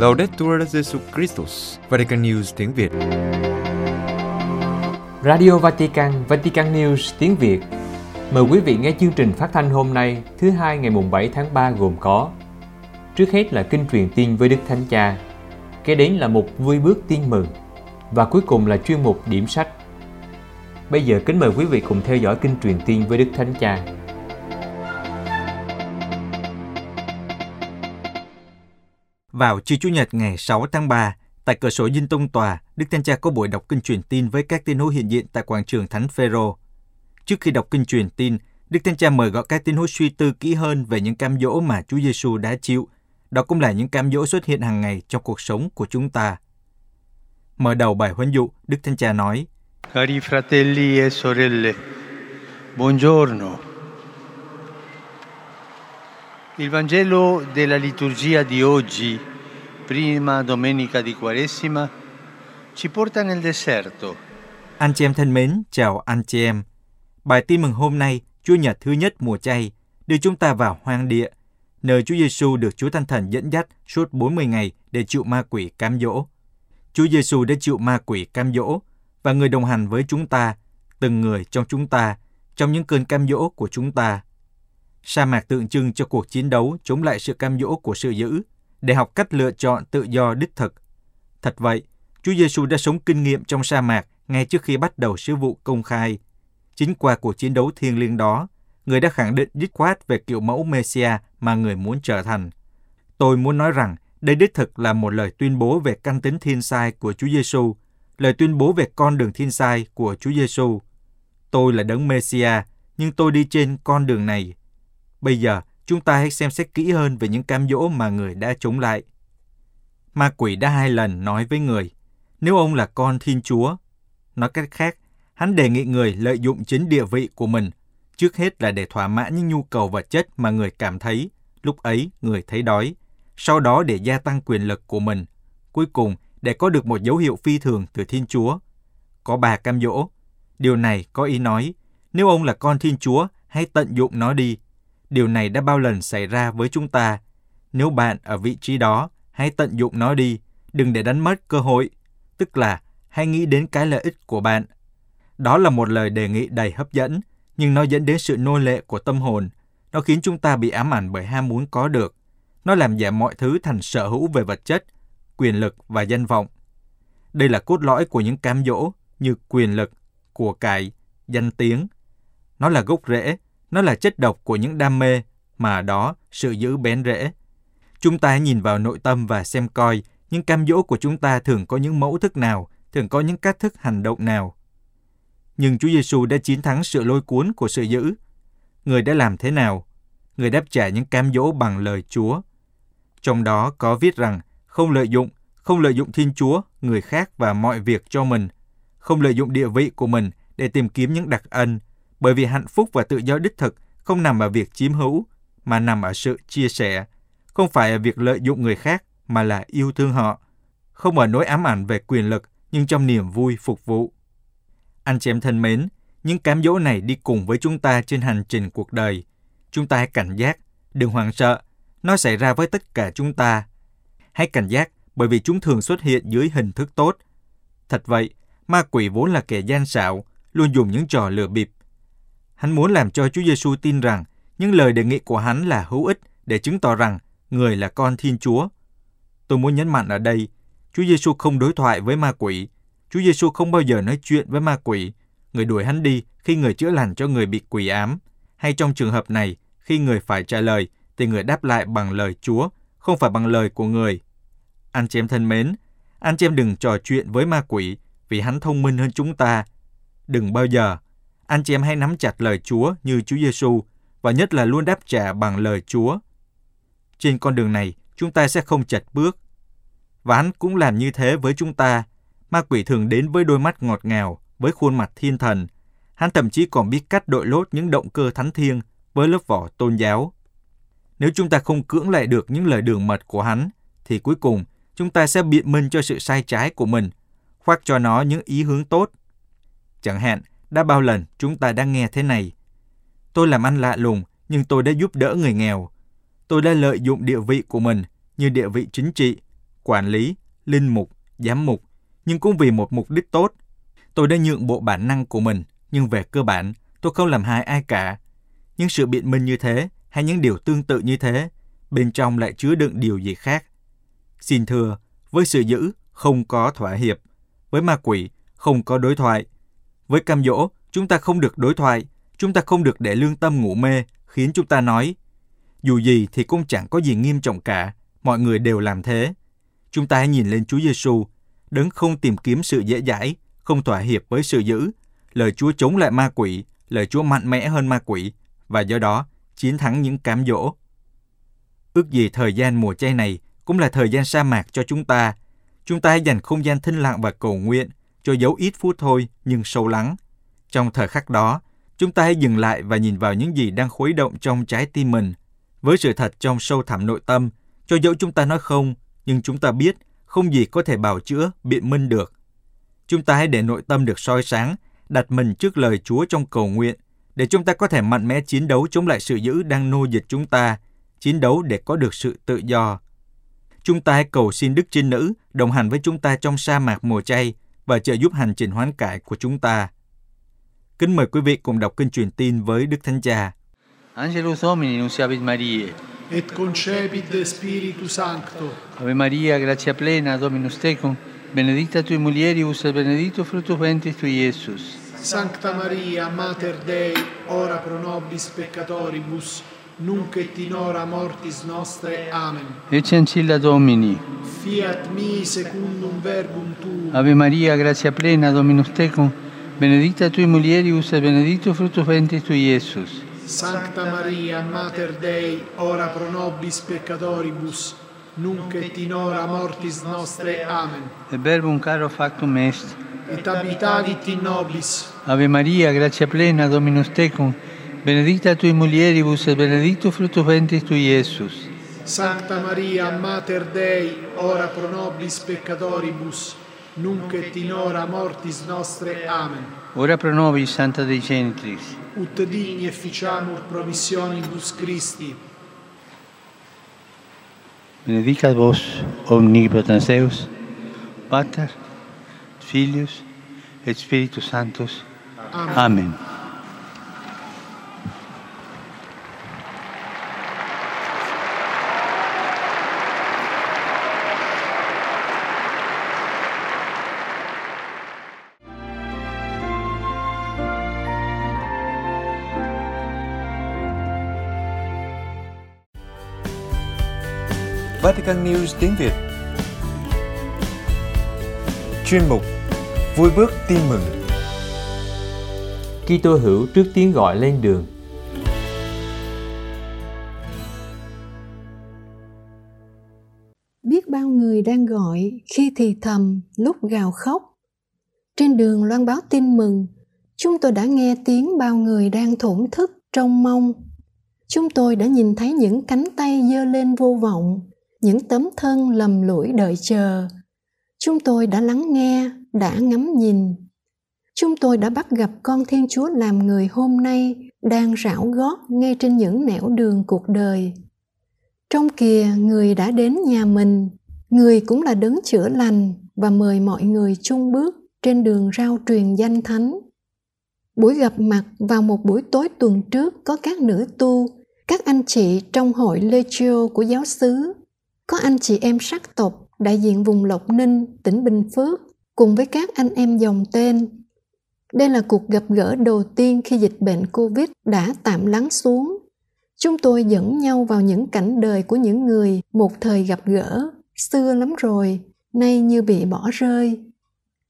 Laudetur Jesu Christus, Vatican News tiếng Việt. Radio Vatican, Vatican News tiếng Việt. Mời quý vị nghe chương trình phát thanh hôm nay, thứ hai ngày mùng 7 tháng 3 gồm có Trước hết là kinh truyền tin với Đức Thánh Cha, kế đến là một vui bước tin mừng và cuối cùng là chuyên mục điểm sách. Bây giờ kính mời quý vị cùng theo dõi kinh truyền tin với Đức Thánh Cha. Vào chiều Chủ nhật ngày 6 tháng 3, tại cửa sổ Dinh Tông Tòa, Đức Thánh Cha có buổi đọc kinh truyền tin với các tín hữu hiện diện tại quảng trường Thánh Phêrô. Trước khi đọc kinh truyền tin, Đức Thánh Cha mời gọi các tín hữu suy tư kỹ hơn về những cam dỗ mà Chúa Giêsu đã chịu. Đó cũng là những cam dỗ xuất hiện hàng ngày trong cuộc sống của chúng ta. Mở đầu bài huấn dụ, Đức Thánh Cha nói: Cari fratelli e sorelle, buongiorno. Il Vangelo della liturgia di oggi, prima domenica di Quaresima, ci porta nel deserto. Anh chị em thân mến, chào anh chị em. Bài tin mừng hôm nay, Chúa Nhật thứ nhất mùa chay, đưa chúng ta vào hoang địa, nơi Chúa Giêsu được Chúa Thánh Thần dẫn dắt suốt 40 ngày để chịu ma quỷ cám dỗ. Chúa Giêsu đã chịu ma quỷ cám dỗ và người đồng hành với chúng ta, từng người trong chúng ta, trong những cơn cám dỗ của chúng ta. Sa mạc tượng trưng cho cuộc chiến đấu chống lại sự cam dỗ của sự dữ, để học cách lựa chọn tự do đích thực. Thật vậy, Chúa Giêsu đã sống kinh nghiệm trong sa mạc ngay trước khi bắt đầu sứ vụ công khai. Chính qua cuộc chiến đấu thiêng liêng đó, người đã khẳng định dứt khoát về kiểu mẫu Messia mà người muốn trở thành. Tôi muốn nói rằng đây đích thực là một lời tuyên bố về căn tính thiên sai của Chúa Giêsu, lời tuyên bố về con đường thiên sai của Chúa Giêsu. Tôi là đấng Messia, nhưng tôi đi trên con đường này. Bây giờ, chúng ta hãy xem xét kỹ hơn về những cam dỗ mà người đã chống lại. Ma quỷ đã hai lần nói với người, nếu ông là con Thiên Chúa, nói cách khác, hắn đề nghị người lợi dụng chính địa vị của mình, trước hết là để thỏa mãn những nhu cầu vật chất mà người cảm thấy, lúc ấy người thấy đói, sau đó để gia tăng quyền lực của mình, cuối cùng để có được một dấu hiệu phi thường từ Thiên Chúa. Có bà cam dỗ. Điều này có ý nói, nếu ông là con Thiên Chúa, hãy tận dụng nó đi. Điều này đã bao lần xảy ra với chúng ta. Nếu bạn ở vị trí đó, hãy tận dụng nó đi, đừng để đánh mất cơ hội. Tức là, hãy nghĩ đến cái lợi ích của bạn. Đó là một lời đề nghị đầy hấp dẫn, nhưng nó dẫn đến sự nô lệ của tâm hồn. Nó khiến chúng ta bị ám ảnh bởi ham muốn có được. Nó làm giảm mọi thứ thành sở hữu về vật chất, quyền lực và danh vọng. Đây là cốt lõi của những cám dỗ như quyền lực, của cải, danh tiếng. Nó là gốc rễ, nó là chất độc của những đam mê, mà đó sự giữ bén rễ. Chúng ta nhìn vào nội tâm và xem coi những cam dỗ của chúng ta thường có những mẫu thức nào, thường có những cách thức hành động nào. Nhưng Chúa Giêsu đã chiến thắng sự lôi cuốn của sự dữ. Người đã làm thế nào? Người đáp trả những cam dỗ bằng lời Chúa. Trong đó có viết rằng không lợi dụng, không lợi dụng Thiên Chúa, người khác và mọi việc cho mình, không lợi dụng địa vị của mình để tìm kiếm những đặc ân, bởi vì hạnh phúc và tự do đích thực không nằm ở việc chiếm hữu, mà nằm ở sự chia sẻ, không phải ở việc lợi dụng người khác mà là yêu thương họ, không ở nỗi ám ảnh về quyền lực nhưng trong niềm vui phục vụ. Anh chị em thân mến, những cám dỗ này đi cùng với chúng ta trên hành trình cuộc đời. Chúng ta hãy cảnh giác, đừng hoảng sợ, nó xảy ra với tất cả chúng ta. Hãy cảnh giác bởi vì chúng thường xuất hiện dưới hình thức tốt. Thật vậy, ma quỷ vốn là kẻ gian xảo, luôn dùng những trò lừa bịp. Hắn muốn làm cho Chúa Giêsu tin rằng những lời đề nghị của hắn là hữu ích để chứng tỏ rằng người là con Thiên Chúa. Tôi muốn nhấn mạnh ở đây, Chúa Giêsu không đối thoại với ma quỷ. Chúa Giêsu không bao giờ nói chuyện với ma quỷ. Người đuổi hắn đi khi người chữa lành cho người bị quỷ ám. Hay trong trường hợp này, khi người phải trả lời, thì người đáp lại bằng lời Chúa, không phải bằng lời của người. Anh chị em thân mến, anh chị em đừng trò chuyện với ma quỷ vì hắn thông minh hơn chúng ta. Đừng bao giờ. Anh chị em hãy nắm chặt lời Chúa như Chúa Giêsu và nhất là luôn đáp trả bằng lời Chúa. Trên con đường này, chúng ta sẽ không chật bước. Và hắn cũng làm như thế với chúng ta. Ma quỷ thường đến với đôi mắt ngọt ngào, với khuôn mặt thiên thần. Hắn thậm chí còn biết cách đội lốt những động cơ thánh thiêng với lớp vỏ tôn giáo. Nếu chúng ta không cưỡng lại được những lời đường mật của hắn, thì cuối cùng chúng ta sẽ biện minh cho sự sai trái của mình, khoác cho nó những ý hướng tốt. Chẳng hạn, đã bao lần chúng ta đang nghe thế này. Tôi làm ăn lạ lùng, nhưng tôi đã giúp đỡ người nghèo. Tôi đã lợi dụng địa vị của mình như địa vị chính trị, quản lý, linh mục, giám mục, nhưng cũng vì một mục đích tốt. Tôi đã nhượng bộ bản năng của mình, nhưng về cơ bản, tôi không làm hại ai cả. Nhưng sự biện minh như thế, hay những điều tương tự như thế, bên trong lại chứa đựng điều gì khác. Xin thưa, với sự giữ, không có thỏa hiệp. Với ma quỷ, không có đối thoại. Với cam dỗ, chúng ta không được đối thoại, chúng ta không được để lương tâm ngủ mê, khiến chúng ta nói, dù gì thì cũng chẳng có gì nghiêm trọng cả, mọi người đều làm thế. Chúng ta hãy nhìn lên Chúa Giêsu, đấng không tìm kiếm sự dễ dãi, không thỏa hiệp với sự dữ. Lời Chúa chống lại ma quỷ, lời Chúa mạnh mẽ hơn ma quỷ, và do đó chiến thắng những cám dỗ. Ước gì thời gian mùa chay này cũng là thời gian sa mạc cho chúng ta. Chúng ta hãy dành không gian thinh lặng và cầu nguyện, cho dấu ít phút thôi nhưng sâu lắng. Trong thời khắc đó, chúng ta hãy dừng lại và nhìn vào những gì đang khuấy động trong trái tim mình. Với sự thật trong sâu thẳm nội tâm, cho dẫu chúng ta nói không, nhưng chúng ta biết không gì có thể bào chữa, biện minh được. Chúng ta hãy để nội tâm được soi sáng, đặt mình trước lời Chúa trong cầu nguyện, để chúng ta có thể mạnh mẽ chiến đấu chống lại sự dữ đang nô dịch chúng ta, chiến đấu để có được sự tự do. Chúng ta hãy cầu xin Đức Trinh Nữ đồng hành với chúng ta trong sa mạc mùa chay và trợ giúp hành trình hoán cải của chúng ta. Kính mời quý vị cùng đọc kinh truyền tin với Đức Thánh Cha. Angelus Domini nunciavit Mariae. et concepit de Spiritu Sancto. Ave Maria, gratia plena, Dominus tecum, benedicta tui mulieribus et benedictus fructus ventris tui, Iesus. Sancta Maria, Mater Dei, ora pro nobis peccatoribus, nunc et in hora mortis nostre. Amen. Ecce ancilla Domini. Fiat mi secundum verbum tuum. Ave Maria, gratia plena, Dominus tecum, benedicta tui mulieribus et benedictus fructus ventris tui, Iesus. Sancta Maria, Mater Dei, ora pro nobis peccatoribus, nunc et in hora mortis nostre. Amen. Et verbum caro factum est. Et abitavit in nobis. Ave Maria, gratia plena, Dominus tecum, benedicta tui mulieribus et benedictus fructus ventris tui, Iesus. Sancta Maria, Mater Dei, ora pro nobis peccatoribus, nunc et in hora mortis nostre. Amen. Ora pro nobis, Santa Dei Genitris. Ut digni efficiamur promissionibus Christi. Benedicat vos, omnipotens Deus, Pater, Filius, et Spiritus Sanctus. Amen. Amen. Vatican News tiếng Việt. Chuyên mục Vui bước tin mừng. Kitô hữu trước tiếng gọi lên đường. biết bao người đang gọi khi thì thầm lúc gào khóc. Trên đường loan báo tin mừng chúng tôi đã nghe tiếng bao người đang thổn thức trông mong. Chúng tôi đã nhìn thấy những cánh tay giơ lên vô vọng những tấm thân lầm lũi đợi chờ. Chúng tôi đã lắng nghe, đã ngắm nhìn. Chúng tôi đã bắt gặp con thiên chúa làm người hôm nay đang rảo gót ngay trên những nẻo đường cuộc đời. Trong kìa, người đã đến nhà mình. Người cũng là đấng chữa lành và mời mọi người chung bước trên đường rao truyền danh thánh. Buổi gặp mặt vào một buổi tối tuần trước có các nữ tu, các anh chị trong hội legio của giáo xứ có anh chị em sắc tộc đại diện vùng lộc ninh, tỉnh bình phước cùng với các anh em dòng tên. Đây là cuộc gặp gỡ đầu tiên khi dịch bệnh covid đã tạm lắng xuống. Chúng tôi dẫn nhau vào những cảnh đời của những người một thời gặp gỡ xưa lắm rồi, nay như bị bỏ rơi.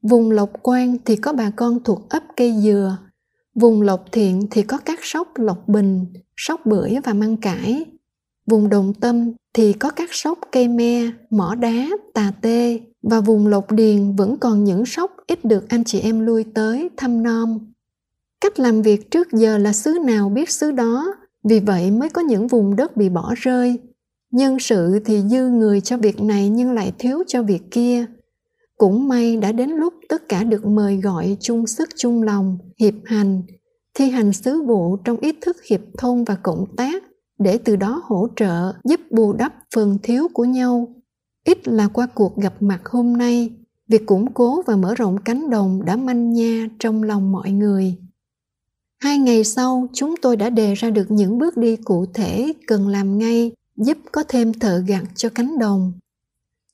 Vùng lộc Quang thì có bà con thuộc ấp cây dừa. Vùng lộc thiện thì có các sóc lộc bình, sóc bưởi và măng cải vùng đồng tâm thì có các sóc cây me, mỏ đá, tà tê và vùng lộc điền vẫn còn những sóc ít được anh chị em lui tới thăm nom cách làm việc trước giờ là xứ nào biết xứ đó, vì vậy mới có những vùng đất bị bỏ rơi. Nhân sự thì dư người cho việc này nhưng lại thiếu cho việc kia. Cũng may đã đến lúc tất cả được mời gọi chung sức chung lòng, hiệp hành, thi hành sứ vụ trong ý thức hiệp thông và cộng tác để từ đó hỗ trợ, giúp bù đắp phần thiếu của nhau. Ít là qua cuộc gặp mặt hôm nay, việc củng cố và mở rộng cánh đồng đã manh nha trong lòng mọi người. Hai ngày sau, chúng tôi đã đề ra được những bước đi cụ thể cần làm ngay, giúp có thêm thợ gặt cho cánh đồng.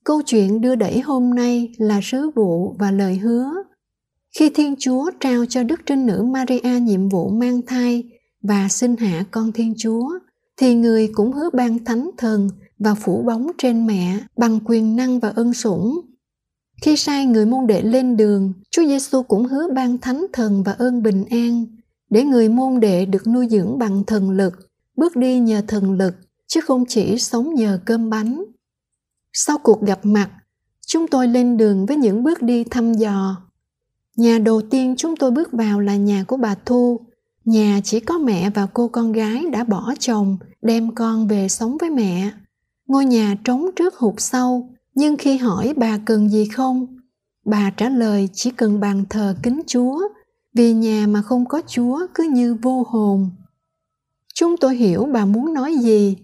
Câu chuyện đưa đẩy hôm nay là sứ vụ và lời hứa. Khi thiên chúa trao cho đức trinh nữ maria nhiệm vụ mang thai và sinh hạ con thiên chúa thì người cũng hứa ban thánh thần và phủ bóng trên mẹ bằng quyền năng và ân sủng. Khi sai người môn đệ lên đường, Chúa Giêsu cũng hứa ban thánh thần và ơn bình an để người môn đệ được nuôi dưỡng bằng thần lực, bước đi nhờ thần lực chứ không chỉ sống nhờ cơm bánh. Sau cuộc gặp mặt, chúng tôi lên đường với những bước đi thăm dò. Nhà đầu tiên chúng tôi bước vào là nhà của bà Thu, nhà chỉ có mẹ và cô con gái đã bỏ chồng, đem con về sống với mẹ. Ngôi nhà trống trước hụt sau, nhưng khi hỏi bà cần gì không, bà trả lời chỉ cần bàn thờ kính chúa, vì nhà mà không có chúa cứ như vô hồn. Chúng tôi hiểu bà muốn nói gì,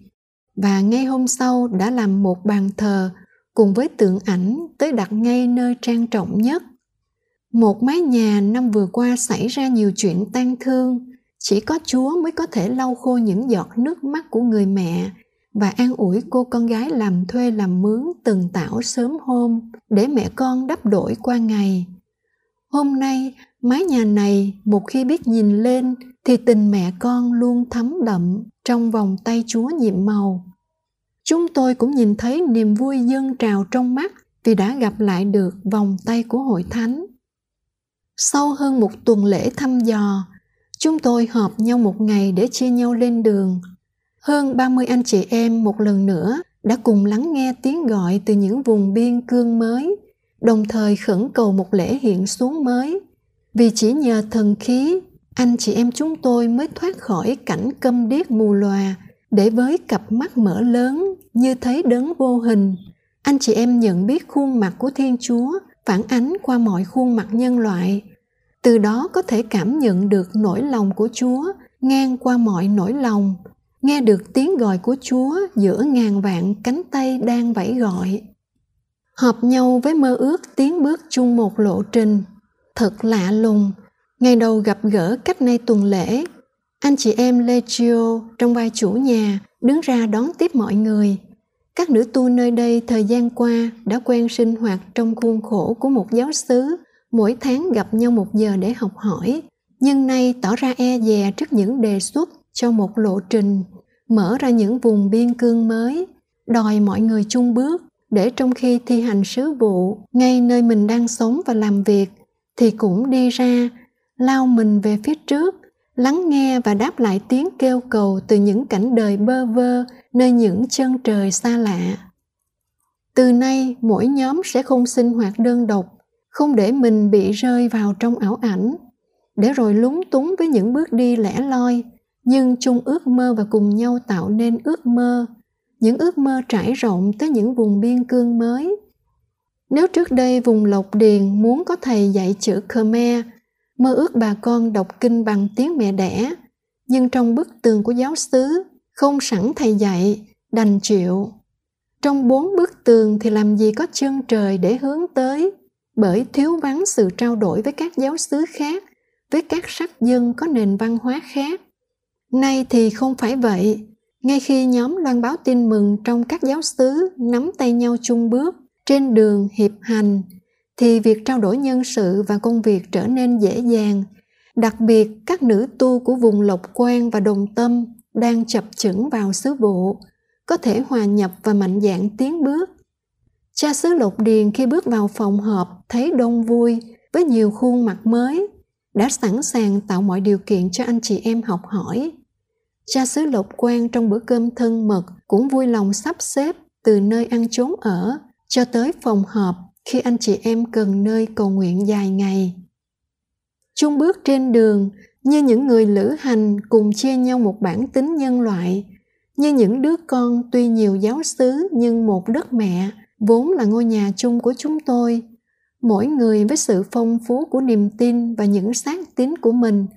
và ngay hôm sau đã làm một bàn thờ cùng với tượng ảnh tới đặt ngay nơi trang trọng nhất. Một mái nhà năm vừa qua xảy ra nhiều chuyện tang thương chỉ có chúa mới có thể lau khô những giọt nước mắt của người mẹ và an ủi cô con gái làm thuê làm mướn từng tảo sớm hôm để mẹ con đắp đổi qua ngày. Hôm nay, mái nhà này một khi biết nhìn lên thì tình mẹ con luôn thấm đậm trong vòng tay Chúa nhiệm màu. Chúng tôi cũng nhìn thấy niềm vui dâng trào trong mắt vì đã gặp lại được vòng tay của hội thánh. Sau hơn một tuần lễ thăm dò, chúng tôi họp nhau một ngày để chia nhau lên đường – hơn 30 anh chị em một lần nữa đã cùng lắng nghe tiếng gọi từ những vùng biên cương mới, đồng thời khẩn cầu một lễ hiện xuống mới. Vì chỉ nhờ thần khí, anh chị em chúng tôi mới thoát khỏi cảnh câm điếc mù lòa, để với cặp mắt mở lớn như thấy đấng vô hình. Anh chị em nhận biết khuôn mặt của Thiên Chúa phản ánh qua mọi khuôn mặt nhân loại. Từ đó có thể cảm nhận được nỗi lòng của Chúa ngang qua mọi nỗi lòng – nghe được tiếng gọi của Chúa giữa ngàn vạn cánh tay đang vẫy gọi. Hợp nhau với mơ ước tiến bước chung một lộ trình. Thật lạ lùng, ngày đầu gặp gỡ cách nay tuần lễ, anh chị em Legio trong vai chủ nhà đứng ra đón tiếp mọi người. Các nữ tu nơi đây thời gian qua đã quen sinh hoạt trong khuôn khổ của một giáo xứ, mỗi tháng gặp nhau một giờ để học hỏi, nhưng nay tỏ ra e dè trước những đề xuất cho một lộ trình mở ra những vùng biên cương mới đòi mọi người chung bước để trong khi thi hành sứ vụ ngay nơi mình đang sống và làm việc thì cũng đi ra lao mình về phía trước lắng nghe và đáp lại tiếng kêu cầu từ những cảnh đời bơ vơ nơi những chân trời xa lạ. Từ nay mỗi nhóm sẽ không sinh hoạt đơn độc không để mình bị rơi vào trong ảo ảnh. Để rồi lúng túng với những bước đi lẻ loi, nhưng chung ước mơ và cùng nhau tạo nên ước mơ. Những ước mơ trải rộng tới những vùng biên cương mới. Nếu trước đây vùng lộc điền muốn có thầy dạy chữ khmer, mơ ước bà con đọc kinh bằng tiếng mẹ đẻ. Nhưng trong bức tường của giáo xứ, không sẵn thầy dạy, đành chịu. Trong bốn bức tường thì làm gì có chân trời để hướng tới? Bởi thiếu vắng sự trao đổi với các giáo xứ khác với các sắc dân có nền văn hóa khác Nay thì không phải vậy. Ngay khi nhóm loan báo tin mừng trong các giáo xứ nắm tay nhau chung bước trên đường hiệp hành, thì việc trao đổi nhân sự và công việc trở nên dễ dàng. Đặc biệt, các nữ tu của vùng Lộc Quan và Đồng Tâm đang chập chững vào sứ vụ, có thể hòa nhập và mạnh dạn tiến bước. Cha xứ Lục Điền khi bước vào phòng họp thấy đông vui với nhiều khuôn mặt mới, đã sẵn sàng tạo mọi điều kiện cho anh chị em học hỏi Cha xứ Lục Quang trong bữa cơm thân mật cũng vui lòng sắp xếp từ nơi ăn trốn ở cho tới phòng họp khi anh chị em cần nơi cầu nguyện dài ngày. Chung bước trên đường như những người lữ hành cùng chia nhau một bản tính nhân loại, như những đứa con tuy nhiều giáo xứ nhưng một đất mẹ vốn là ngôi nhà chung của chúng tôi. Mỗi người với sự phong phú của niềm tin và những xác tín của mình –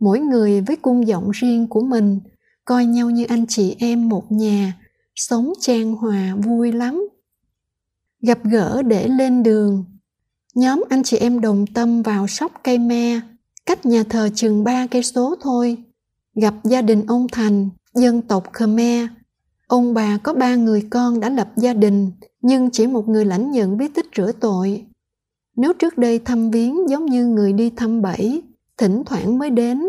mỗi người với cung giọng riêng của mình coi nhau như anh chị em một nhà sống trang hòa vui lắm gặp gỡ để lên đường. Nhóm anh chị em đồng tâm vào sóc cây me, cách nhà thờ chừng ba cây số thôi. Gặp gia đình ông Thành, dân tộc Khmer. Ông bà có ba người con đã lập gia đình, nhưng chỉ một người lãnh nhận bí tích rửa tội. Nếu trước đây thăm viếng giống như người đi thăm bẫy, thỉnh thoảng mới đến,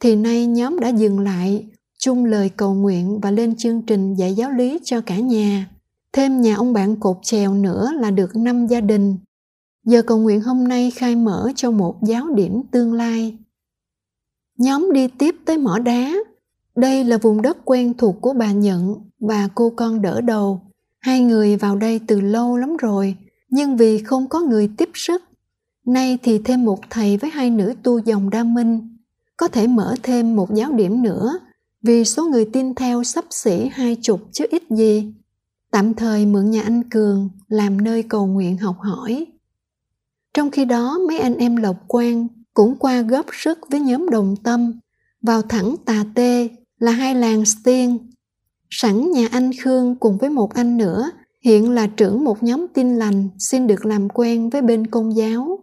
thì nay nhóm đã dừng lại, chung lời cầu nguyện và lên chương trình dạy giáo lý cho cả nhà. Thêm nhà ông bạn cột chèo nữa là được năm gia đình. Giờ cầu nguyện hôm nay khai mở cho một giáo điểm tương lai. Nhóm đi tiếp tới mỏ đá. Đây là vùng đất quen thuộc của bà Nhận và cô con đỡ đầu. Hai người vào đây từ lâu lắm rồi, nhưng vì không có người tiếp sức, nay thì thêm một thầy với hai nữ tu dòng đa minh, có thể mở thêm một giáo điểm nữa, vì số người tin theo sắp xỉ hai chục chứ ít gì. Tạm thời mượn nhà anh Cường làm nơi cầu nguyện học hỏi. Trong khi đó mấy anh em Lộc Quang cũng qua góp sức với nhóm đồng tâm vào thẳng Tà Tê là hai làng Stien. Sẵn nhà anh Khương cùng với một anh nữa hiện là trưởng một nhóm tin lành xin được làm quen với bên công giáo.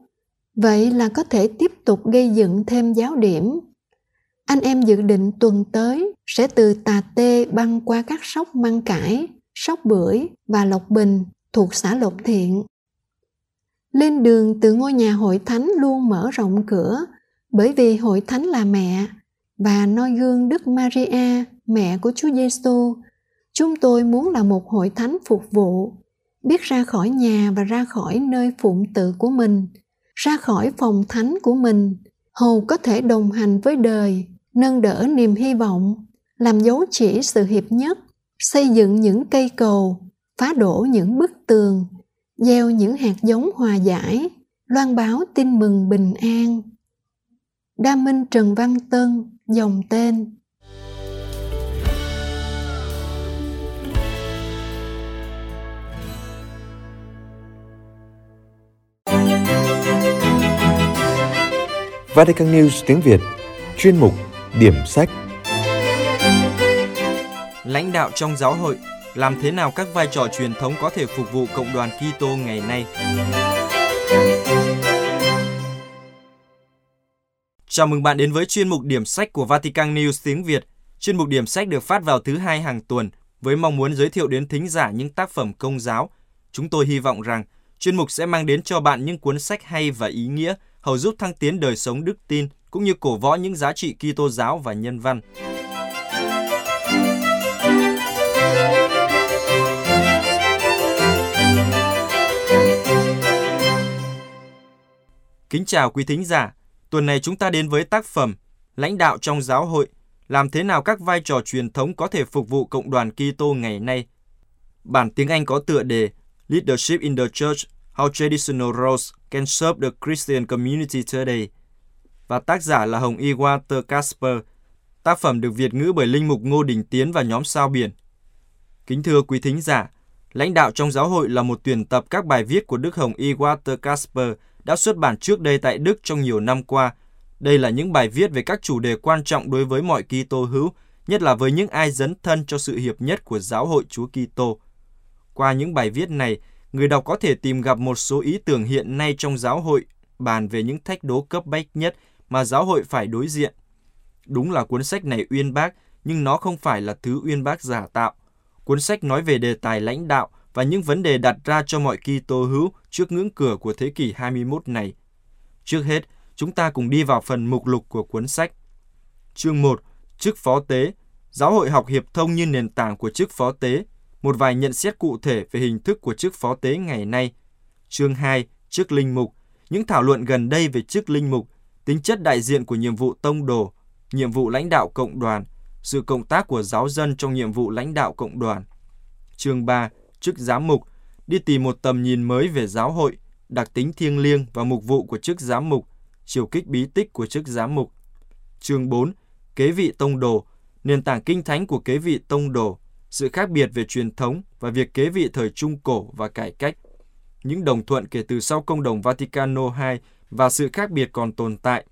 Vậy là có thể tiếp tục gây dựng thêm giáo điểm. Anh em dự định tuần tới sẽ từ Tà Tê băng qua các sóc Măng Cải, sóc Bưởi và Lộc Bình thuộc xã Lộc Thiện. Lên đường từ ngôi nhà hội thánh luôn mở rộng cửa bởi vì hội thánh là mẹ và noi gương Đức Maria, mẹ của Chúa Giêsu Chúng tôi muốn là một hội thánh phục vụ, biết ra khỏi nhà và ra khỏi nơi phụng tự của mình, ra khỏi phòng thánh của mình, hầu có thể đồng hành với đời, nâng đỡ niềm hy vọng, làm dấu chỉ sự hiệp nhất, xây dựng những cây cầu, phá đổ những bức tường, gieo những hạt giống hòa giải, loan báo tin mừng bình an. Đa Minh Trần Văn Tân, dòng tên Vatican News tiếng Việt Chuyên mục Điểm sách Lãnh đạo trong giáo hội làm thế nào các vai trò truyền thống có thể phục vụ cộng đoàn Kitô ngày nay? Chào mừng bạn đến với chuyên mục điểm sách của Vatican News tiếng Việt. Chuyên mục điểm sách được phát vào thứ hai hàng tuần với mong muốn giới thiệu đến thính giả những tác phẩm công giáo. Chúng tôi hy vọng rằng chuyên mục sẽ mang đến cho bạn những cuốn sách hay và ý nghĩa, hầu giúp thăng tiến đời sống đức tin, cũng như cổ võ những giá trị Kitô giáo và nhân văn. Kính chào quý thính giả. Tuần này chúng ta đến với tác phẩm Lãnh đạo trong giáo hội, làm thế nào các vai trò truyền thống có thể phục vụ cộng đoàn Kitô ngày nay. Bản tiếng Anh có tựa đề Leadership in the Church How Traditional Roles Can Serve the Christian Community Today và tác giả là Hồng Y Walter Casper. Tác phẩm được Việt ngữ bởi Linh Mục Ngô Đình Tiến và nhóm sao biển. Kính thưa quý thính giả, lãnh đạo trong giáo hội là một tuyển tập các bài viết của Đức Hồng Y Walter Casper đã xuất bản trước đây tại Đức trong nhiều năm qua. Đây là những bài viết về các chủ đề quan trọng đối với mọi Kitô hữu, nhất là với những ai dấn thân cho sự hiệp nhất của giáo hội Chúa Kitô. Qua những bài viết này, người đọc có thể tìm gặp một số ý tưởng hiện nay trong giáo hội bàn về những thách đố cấp bách nhất mà giáo hội phải đối diện. Đúng là cuốn sách này uyên bác, nhưng nó không phải là thứ uyên bác giả tạo. Cuốn sách nói về đề tài lãnh đạo và những vấn đề đặt ra cho mọi Kitô hữu trước ngưỡng cửa của thế kỷ 21 này. Trước hết, chúng ta cùng đi vào phần mục lục của cuốn sách. Chương 1. Chức phó tế Giáo hội học hiệp thông như nền tảng của chức phó tế một vài nhận xét cụ thể về hình thức của chức phó tế ngày nay. Chương 2, chức linh mục, những thảo luận gần đây về chức linh mục, tính chất đại diện của nhiệm vụ tông đồ, nhiệm vụ lãnh đạo cộng đoàn, sự cộng tác của giáo dân trong nhiệm vụ lãnh đạo cộng đoàn. Chương 3, chức giám mục, đi tìm một tầm nhìn mới về giáo hội, đặc tính thiêng liêng và mục vụ của chức giám mục, chiều kích bí tích của chức giám mục. Chương 4, kế vị tông đồ, nền tảng kinh thánh của kế vị tông đồ, sự khác biệt về truyền thống và việc kế vị thời Trung Cổ và cải cách. Những đồng thuận kể từ sau công đồng Vaticano II và sự khác biệt còn tồn tại.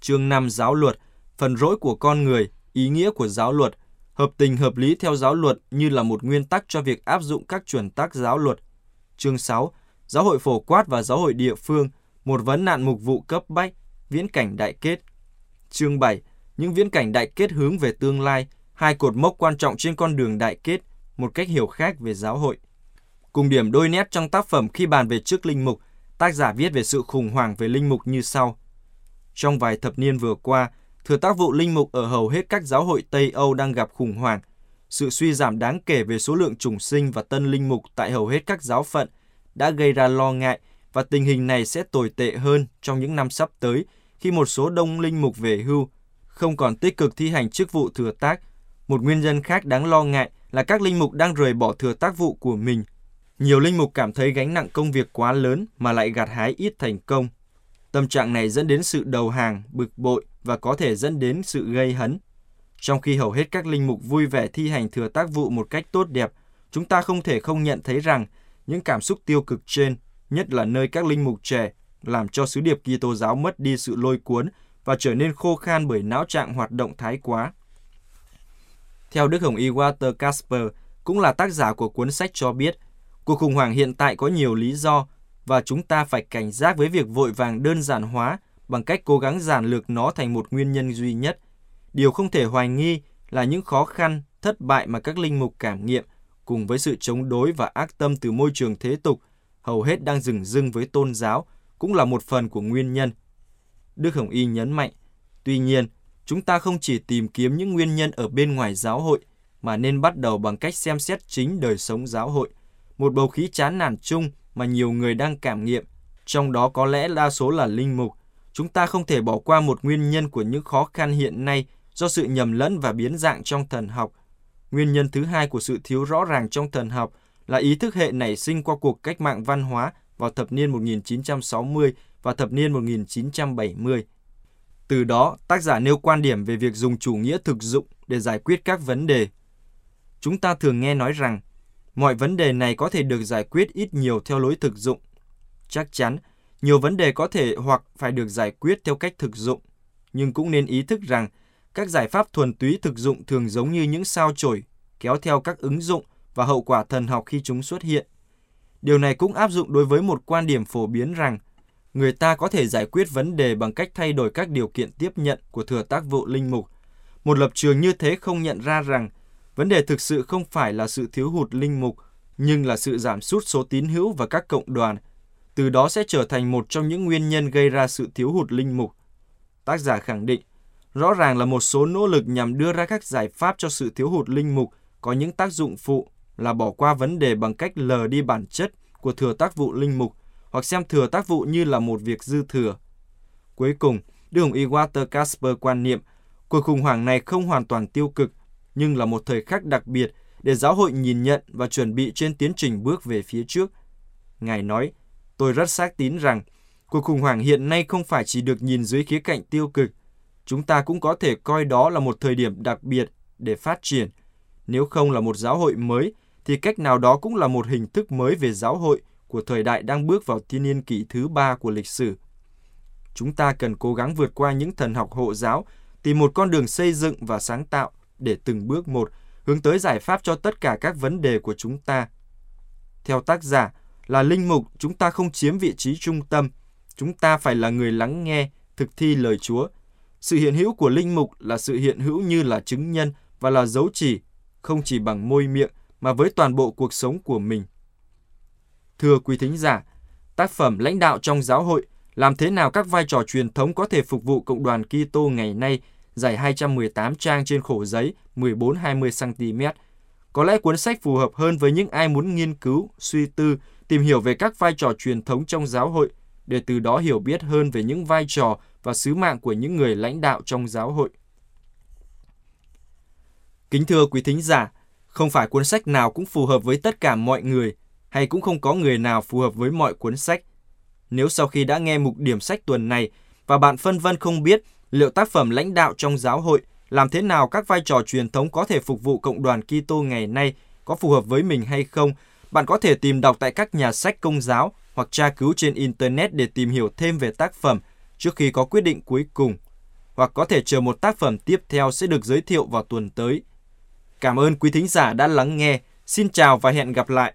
Chương 5 Giáo luật, phần rỗi của con người, ý nghĩa của giáo luật, hợp tình hợp lý theo giáo luật như là một nguyên tắc cho việc áp dụng các chuẩn tắc giáo luật. Chương 6. Giáo hội phổ quát và giáo hội địa phương, một vấn nạn mục vụ cấp bách, viễn cảnh đại kết. Chương 7. Những viễn cảnh đại kết hướng về tương lai, hai cột mốc quan trọng trên con đường đại kết, một cách hiểu khác về giáo hội. Cùng điểm đôi nét trong tác phẩm khi bàn về trước linh mục, tác giả viết về sự khủng hoảng về linh mục như sau. Trong vài thập niên vừa qua, thừa tác vụ linh mục ở hầu hết các giáo hội Tây Âu đang gặp khủng hoảng. Sự suy giảm đáng kể về số lượng chủng sinh và tân linh mục tại hầu hết các giáo phận đã gây ra lo ngại và tình hình này sẽ tồi tệ hơn trong những năm sắp tới khi một số đông linh mục về hưu, không còn tích cực thi hành chức vụ thừa tác. Một nguyên nhân khác đáng lo ngại là các linh mục đang rời bỏ thừa tác vụ của mình. Nhiều linh mục cảm thấy gánh nặng công việc quá lớn mà lại gặt hái ít thành công. Tâm trạng này dẫn đến sự đầu hàng, bực bội và có thể dẫn đến sự gây hấn. Trong khi hầu hết các linh mục vui vẻ thi hành thừa tác vụ một cách tốt đẹp, chúng ta không thể không nhận thấy rằng những cảm xúc tiêu cực trên, nhất là nơi các linh mục trẻ, làm cho sứ điệp Kitô giáo mất đi sự lôi cuốn và trở nên khô khan bởi não trạng hoạt động thái quá. Theo Đức Hồng Y Walter Casper, cũng là tác giả của cuốn sách cho biết, cuộc khủng hoảng hiện tại có nhiều lý do và chúng ta phải cảnh giác với việc vội vàng đơn giản hóa bằng cách cố gắng giản lược nó thành một nguyên nhân duy nhất. Điều không thể hoài nghi là những khó khăn, thất bại mà các linh mục cảm nghiệm cùng với sự chống đối và ác tâm từ môi trường thế tục hầu hết đang dừng dưng với tôn giáo cũng là một phần của nguyên nhân. Đức Hồng Y nhấn mạnh, tuy nhiên, chúng ta không chỉ tìm kiếm những nguyên nhân ở bên ngoài giáo hội, mà nên bắt đầu bằng cách xem xét chính đời sống giáo hội, một bầu khí chán nản chung mà nhiều người đang cảm nghiệm, trong đó có lẽ đa số là linh mục. Chúng ta không thể bỏ qua một nguyên nhân của những khó khăn hiện nay do sự nhầm lẫn và biến dạng trong thần học. Nguyên nhân thứ hai của sự thiếu rõ ràng trong thần học là ý thức hệ nảy sinh qua cuộc cách mạng văn hóa vào thập niên 1960 và thập niên 1970. Từ đó, tác giả nêu quan điểm về việc dùng chủ nghĩa thực dụng để giải quyết các vấn đề. Chúng ta thường nghe nói rằng, mọi vấn đề này có thể được giải quyết ít nhiều theo lối thực dụng. Chắc chắn, nhiều vấn đề có thể hoặc phải được giải quyết theo cách thực dụng, nhưng cũng nên ý thức rằng các giải pháp thuần túy thực dụng thường giống như những sao chổi, kéo theo các ứng dụng và hậu quả thần học khi chúng xuất hiện. Điều này cũng áp dụng đối với một quan điểm phổ biến rằng người ta có thể giải quyết vấn đề bằng cách thay đổi các điều kiện tiếp nhận của thừa tác vụ linh mục. Một lập trường như thế không nhận ra rằng vấn đề thực sự không phải là sự thiếu hụt linh mục, nhưng là sự giảm sút số tín hữu và các cộng đoàn. Từ đó sẽ trở thành một trong những nguyên nhân gây ra sự thiếu hụt linh mục. Tác giả khẳng định, rõ ràng là một số nỗ lực nhằm đưa ra các giải pháp cho sự thiếu hụt linh mục có những tác dụng phụ là bỏ qua vấn đề bằng cách lờ đi bản chất của thừa tác vụ linh mục hoặc xem thừa tác vụ như là một việc dư thừa. Cuối cùng, Đức Hồng Y Walter Casper quan niệm cuộc khủng hoảng này không hoàn toàn tiêu cực, nhưng là một thời khắc đặc biệt để giáo hội nhìn nhận và chuẩn bị trên tiến trình bước về phía trước. Ngài nói, tôi rất xác tín rằng cuộc khủng hoảng hiện nay không phải chỉ được nhìn dưới khía cạnh tiêu cực, chúng ta cũng có thể coi đó là một thời điểm đặc biệt để phát triển. Nếu không là một giáo hội mới, thì cách nào đó cũng là một hình thức mới về giáo hội của thời đại đang bước vào thiên niên kỷ thứ ba của lịch sử. Chúng ta cần cố gắng vượt qua những thần học hộ giáo, tìm một con đường xây dựng và sáng tạo để từng bước một hướng tới giải pháp cho tất cả các vấn đề của chúng ta. Theo tác giả, là linh mục chúng ta không chiếm vị trí trung tâm, chúng ta phải là người lắng nghe, thực thi lời Chúa. Sự hiện hữu của linh mục là sự hiện hữu như là chứng nhân và là dấu chỉ, không chỉ bằng môi miệng mà với toàn bộ cuộc sống của mình. Thưa quý thính giả, tác phẩm lãnh đạo trong giáo hội làm thế nào các vai trò truyền thống có thể phục vụ cộng đoàn Kitô ngày nay dài 218 trang trên khổ giấy 14-20 cm. Có lẽ cuốn sách phù hợp hơn với những ai muốn nghiên cứu, suy tư, tìm hiểu về các vai trò truyền thống trong giáo hội, để từ đó hiểu biết hơn về những vai trò và sứ mạng của những người lãnh đạo trong giáo hội. Kính thưa quý thính giả, không phải cuốn sách nào cũng phù hợp với tất cả mọi người, hay cũng không có người nào phù hợp với mọi cuốn sách. Nếu sau khi đã nghe mục điểm sách tuần này và bạn phân vân không biết liệu tác phẩm lãnh đạo trong giáo hội làm thế nào các vai trò truyền thống có thể phục vụ cộng đoàn Kitô ngày nay có phù hợp với mình hay không, bạn có thể tìm đọc tại các nhà sách công giáo hoặc tra cứu trên internet để tìm hiểu thêm về tác phẩm trước khi có quyết định cuối cùng. Hoặc có thể chờ một tác phẩm tiếp theo sẽ được giới thiệu vào tuần tới. Cảm ơn quý thính giả đã lắng nghe. Xin chào và hẹn gặp lại.